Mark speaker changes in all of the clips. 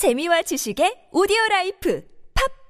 Speaker 1: 재미와 지식의 오디오 라이프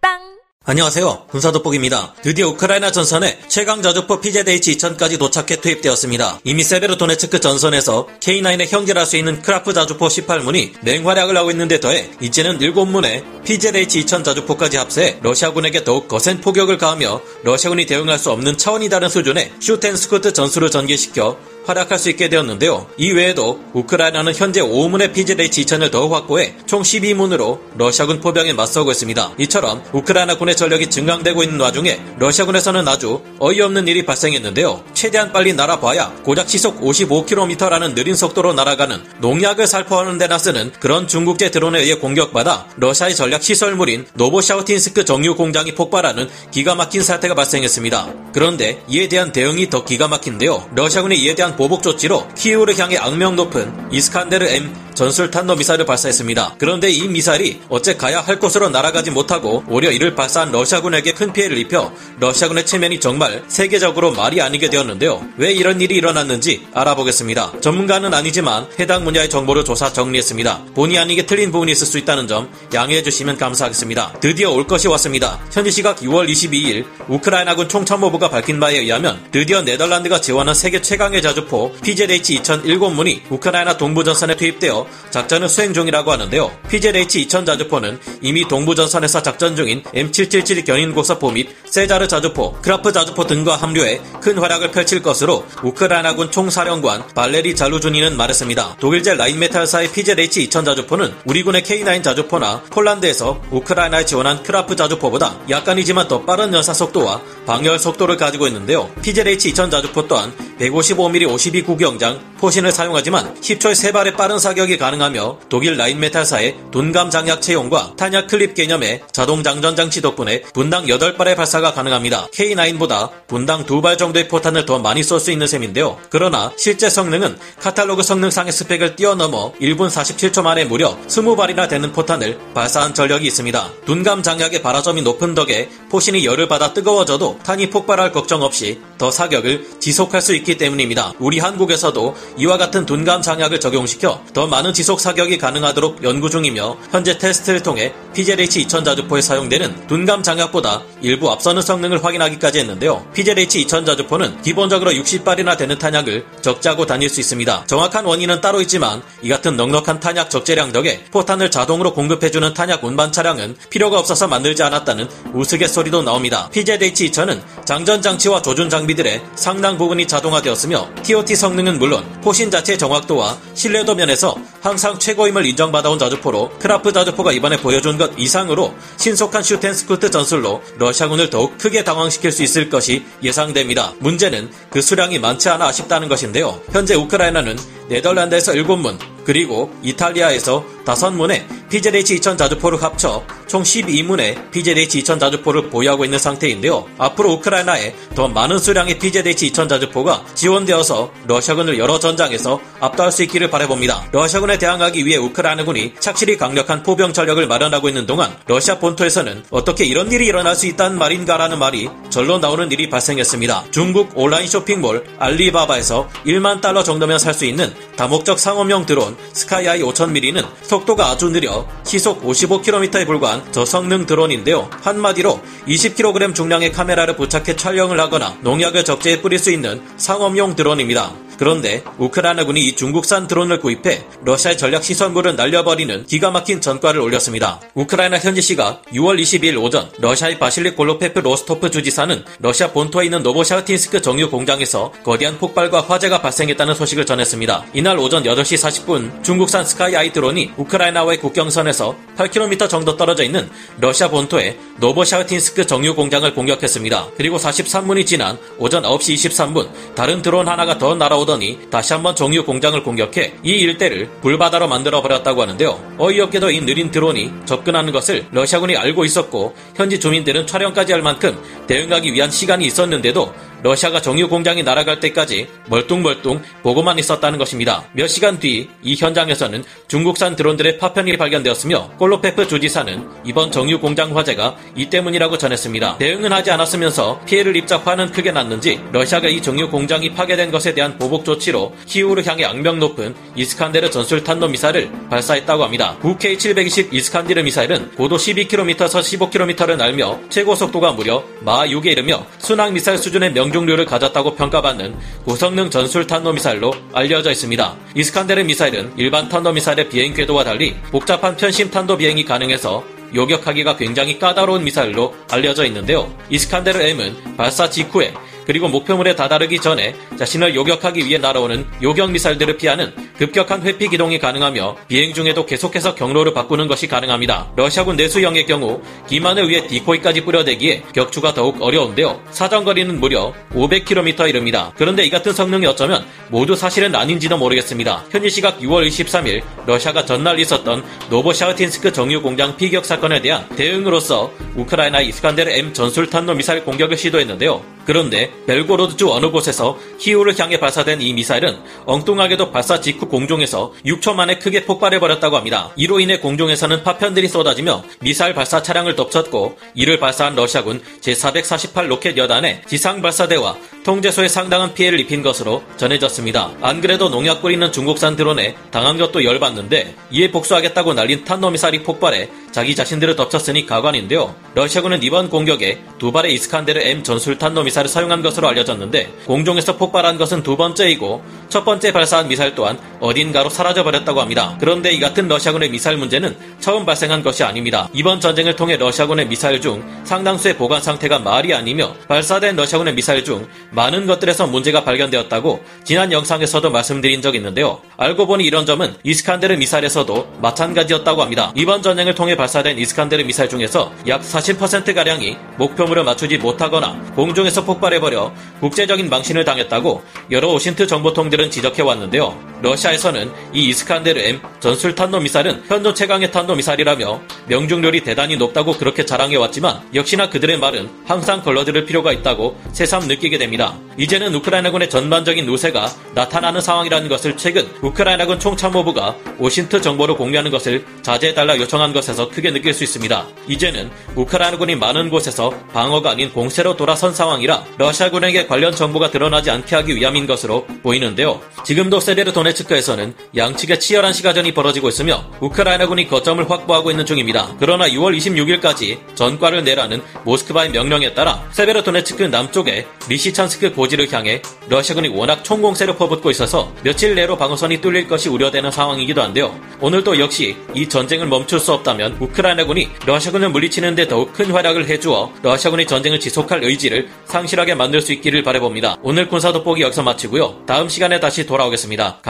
Speaker 1: 팟빵
Speaker 2: 안녕하세요. 군사돋보기입니다. 드디어 우크라이나 전선에 최강 자주포 PZH 2000까지 도착해 투입되었습니다. 이미 세베로도네츠크 전선에서 K9에 필적할 수 있는 크라프 자주포 18문이 맹활약을 하고 있는데 더해 이제는 7문의 PZH 2000 자주포까지 합세해 러시아군에게 더욱 거센 포격을 가하며 러시아군이 대응할 수 없는 차원이 다른 수준의 shoot and scoot 전술을 전개시켜 활약할 수 있게 되었는데요. 이 외에도 우크라이나는 현재 5문의 PZH 2000을 더 확보해 총 12문으로 러시아군 포병에 맞서고 있습니다. 이처럼 우크라이나군의 전력이 증강되고 있는 와중에 러시아군에서는 아주 어이없는 일이 발생했는데요. 최대한 빨리 날아봐야 고작 시속 55km라는 느린 속도로 날아가는 농약을 살포하는 데나 쓰는 그런 중국제 드론에 의해 공격받아 러시아의 전략 시설물인 노보샤우틴스크 정유 공장이 폭발하는 기가 막힌 사태가 발생했습니다. 그런데 이에 대한 대응이 더 기가 막힌데요. 러시아군이 이에 대한 보복 조치로 키우를 향해 악명 높은 이스칸데르 M 전술 탄도 미사일을 발사했습니다. 그런데 이 미사일이 어째 가야 할 곳으로 날아가지 못하고 오히려 이를 발사한 러시아군에게 큰 피해를 입혀 러시아군의 체면이 정말 세계적으로 말이 아니게 되었는데요. 왜 이런 일이 일어났는지 알아보겠습니다. 전문가는 아니지만 해당 분야의 정보를 조사 정리했습니다. 본의 아니게 틀린 부분이 있을 수 있다는 점 양해해 주시면 감사하겠습니다. 드디어 올 것이 왔습니다. 현지 시각 6월 22일 우크라이나군 총참모부가 밝힌 바에 의하면 드디어 네덜란드가 지원한 세계 최강의 자주포 PZH 2000 7문이 우크라이나 동부전선에 투입되어 작전을 수행 중이라고 하는데요. PZH 2000 자주포는 이미 동부전선에서 작전 중인 M777 견인곡사포 및 세자르 자주포, 크라프 자주포 등과 합류해 큰 활약을 펼칠 것으로 우크라이나군 총사령관 발레리 잘루주니는 말했습니다. 독일제 라인메탈사의 PZH 2000 자주포는 우리 군의 K9 자주포나 폴란드에서 우크라이나에 지원한 크라프 자주포보다 약간이지만 더 빠른 연사 속도와 방열 속도를 가지고 있는데요. PZH 2000 자주포 또한 155mm 52 구경장 포신을 사용하지만 10초에 3발의 빠른 사격이 가능하며 독일 라인메탈사의 둔감 장약 채용과 탄약 클립 개념의 자동 장전 장치 덕분에 분당 8발의 발사가 가능합니다. K9보다 분당 2발 정도의 포탄을 더 많이 쏠 수 있는 셈인데요. 그러나 실제 성능은 카탈로그 성능상의 스펙을 뛰어넘어 1분 47초 만에 무려 20발이나 되는 포탄을 발사한 전력이 있습니다. 둔감 장약의 발화점이 높은 덕에 포신이 열을 받아 뜨거워져도 탄이 폭발할 걱정 없이 더 사격을 지속할 수 있기 때문입니다. 우리 한국에서도 이와 같은 둔감 장약을 적용시켜 더 많은 지속 사격이 가능하도록 연구 중이며 현재 테스트를 통해 PZH 2000 자주포에 사용되는 둔감 장약보다 일부 앞서는 성능을 확인하기까지 했는데요. PZH 2000 자주포는 기본적으로 60발이나 되는 탄약을 적재하고 다닐 수 있습니다. 정확한 원인은 따로 있지만 이 같은 넉넉한 탄약 적재량 덕에 포탄을 자동으로 공급해주는 탄약 운반 차량은 필요가 없어서 만들지 않았다는 우스갯소리도 나옵니다. PZH 2000은 장전 장치와 조준 장비들의 상당 부분이 자동화되었으며 TOT 성능은 물론 포신 자체의 정확도와 신뢰도 면에서 항상 최고임을 인정받아온 자주포로 크라프 자주포가 이번에 보여준 것 이상으로 신속한 shoot and scoot 전술로 러시아군을 더욱 크게 당황시킬 수 있을 것이 예상됩니다. 문제는 그 수량이 많지 않아 아쉽다는 것인데요. 현재 우크라이나는 네덜란드에서 7문, 그리고 이탈리아에서 5문의 PZH 2000 자주포를 합쳐 총 12문의 PZH 2000 자주포를 보유하고 있는 상태인데요. 앞으로 우크라이나에 더 많은 수량의 PZH 2000 자주포가 지원되어서 러시아군을 여러 전장에서 압도할 수 있기를 바라봅니다. 러시아군에 대항하기 위해 우크라이나군이 착실히 강력한 포병 전력을 마련하고 있는 동안 러시아 본토에서는 어떻게 이런 일이 일어날 수 있다는 말인가라는 말이 절로 나오는 일이 발생했습니다. 중국 온라인 쇼핑몰 알리바바에서 1만 달러 정도면 살 수 있는 다목적 상업용 드론 스카이아이 5000mm는 속도가 아주 느려 시속 55km에 불과한 저성능 드론인데요. 한마디로 20kg 중량의 카메라를 부착해 촬영을 하거나 농약을 적재해 뿌릴 수 있는 상업용 드론입니다. 그런데 우크라이나군이 이 중국산 드론을 구입해 러시아의 전략 시설물을 날려버리는 기가 막힌 전과를 올렸습니다. 우크라이나 현지 시각 6월 22일 오전 러시아의 바실리 골루베프 로스토프 주지사는 러시아 본토에 있는 노보샤흐틴스크 정유 공장에서 거대한 폭발과 화재가 발생했다는 소식을 전했습니다. 이날 오전 8시 40분 중국산 스카이아이 드론이 우크라이나와의 국경선에서 8km 정도 떨어져 있는 러시아 본토의 노보샤흐틴스크 정유 공장을 공격했습니다. 그리고 43분이 지난 오전 9시 23분 다른 드론 하나가 더 날아오던 오더니 다시 한번 정유 공장을 공격해 이 일대를 불바다로 만들어 버렸다고 하는데요. 어이없게도 이 느린 드론이 접근하는 것을 러시아군이 알고 있었고 현지 주민들은 촬영까지 할 만큼 대응하기 위한 시간이 있었는데도 러시아가 정유 공장이 날아갈 때까지 멀뚱멀뚱 보고만 있었다는 것입니다. 몇 시간 뒤 이 현장에서는 중국산 드론들의 파편이 발견되었으며 골루베프 주지사는 이번 정유 공장 화재가 이 때문이라고 전했습니다. 대응은 하지 않았으면서 피해를 입자 화는 크게 났는지 러시아가 이 정유 공장이 파괴된 것에 대한 보복 조치로 키우를 향해 악명 높은 이스칸데르 전술 탄도 미사일을 발사했다고 합니다. 9K720 이스칸데르 미사일은 고도 12km에서 15km를 날며 최고 속도가 무려 마 6에 이르며 순항 미사일 수준의 명 중률을 가졌다고 평가받는 고성능 전술 탄도 미사일로 알려져 있습니다. 이스칸데르 미사일은 일반 탄도 미사일의 비행 궤도와 달리 복잡한 편심 탄도 비행이 가능해서 요격하기가 굉장히 까다로운 미사일로 알려져 있는데요. 이스칸데르 M은 발사 직후에 그리고 목표물에 다다르기 전에 자신을 요격하기 위해 날아오는 요격 미사일들을 피하는 급격한 회피 기동이 가능하며 비행 중에도 계속해서 경로를 바꾸는 것이 가능합니다. 러시아군 내수형의 경우 기만을 위해 decoy까지 뿌려대기에 격추가 더욱 어려운데요. 사정거리는 무려 500km에 이릅니다. 그런데 이 같은 성능이 어쩌면 모두 사실은 아닌지도 모르겠습니다. 현지 시각 6월 23일 러시아가 전날 있었던 노보샤흐틴스크 정유 공장 피격 사건에 대한 대응으로서 우크라이나 이스칸데르 M 전술 탄도 미사일 공격을 시도했는데요. 그런데 벨고로드주 어느 곳에서 키우를 향해 발사된 이 미사일은 엉뚱하게도 발사 직후 공중에서 6초 만에 크게 폭발해버렸다고 합니다. 이로 인해 공중에서는 파편들이 쏟아지며 미사일 발사 차량을 덮쳤고 이를 발사한 러시아군 제448 로켓 여단의 지상 발사대와 통제소에 상당한 피해를 입힌 것으로 전해졌습니다. 안 그래도 농약 뿌리는 중국산 드론에 당한 것도 열받는데 이에 복수하겠다고 날린 탄도미사일이 폭발해 자기 자신들을 덮쳤으니 가관인데요. 러시아군은 이번 공격에 두 발의 이스칸데르 M 전술 탄 도 미사일을 사용한 것으로 알려졌는데 공중에서 폭발한 것은 두 번째이고 첫 번째 발사한 미사일 또한 어딘가로 사라져 버렸다고 합니다. 그런데 이 같은 러시아군의 미사일 문제는 처음 발생한 것이 아닙니다. 이번 전쟁을 통해 러시아군의 미사일 중 상당수의 보관 상태가 말이 아니며 발사된 러시아군의 미사일 중 많은 것들에서 문제가 발견되었다고 지난 영상에서도 말씀드린 적이 있는데요. 알고 보니 이런 점은 이스칸데르 미사일에서도 마찬가지였다고 합니다. 이번 전쟁을 통해 발사된 이스칸데르 미사일 중에서 약 40%가량이 목표물을 맞추지 못하거나 공중에서 폭발해버려 국제적인 망신을 당했다고 여러 오신트 정보통들은 지적해왔는데요. 러시아에서는 이 이스칸데르 M 전술 탄도 미사일은 현존 최강의 탄도 미사일이라며 명중률이 대단히 높다고 그렇게 자랑해왔지만 역시나 그들의 말은 항상 걸러들을 필요가 있다고 새삼 느끼게 됩니다. 이제는 우크라이나군의 전반적인 우세가 나타나는 상황이라는 것을 최근 우크라이나군 총참모부가 오신트 정보를 공유하는 것을 자제해달라 요청한 것에서 크게 느낄 수 있습니다. 이제는 우크라이나군이 많은 곳에서 방어가 아닌 공세로 돌아선 상황이라 러시아군에게 관련 정보가 드러나지 않게 하기 위함인 것으로 보이는데요. 지금도 세베르 도네츠크에서는 양측의 치열한 시가전이 벌어지고 있으며 우크라이나군이 거점을 확보하고 있는 중입니다. 그러나 6월 26일까지 전과를 내라는 모스크바의 명령에 따라 세베로도네츠크 남쪽의 리시찬스크 고지를 향해 러시아군이 워낙 총공세를 퍼붓고 있어서 며칠 내로 방어선이 뚫릴 것이 우려되는 상황이기도 한데요. 오늘도 역시 이 전쟁을 멈출 수 없다면 우크라이나군이 러시아군을 물리치는데 더욱 큰 활약을 해주어 러시아군이 전쟁을 지속할 의지를 상실하게 만들 수 있기를 바라봅니다. 오늘 군사 돋보기 여기서 마치고요. 다음 시간에 다시 돌아오겠습니다.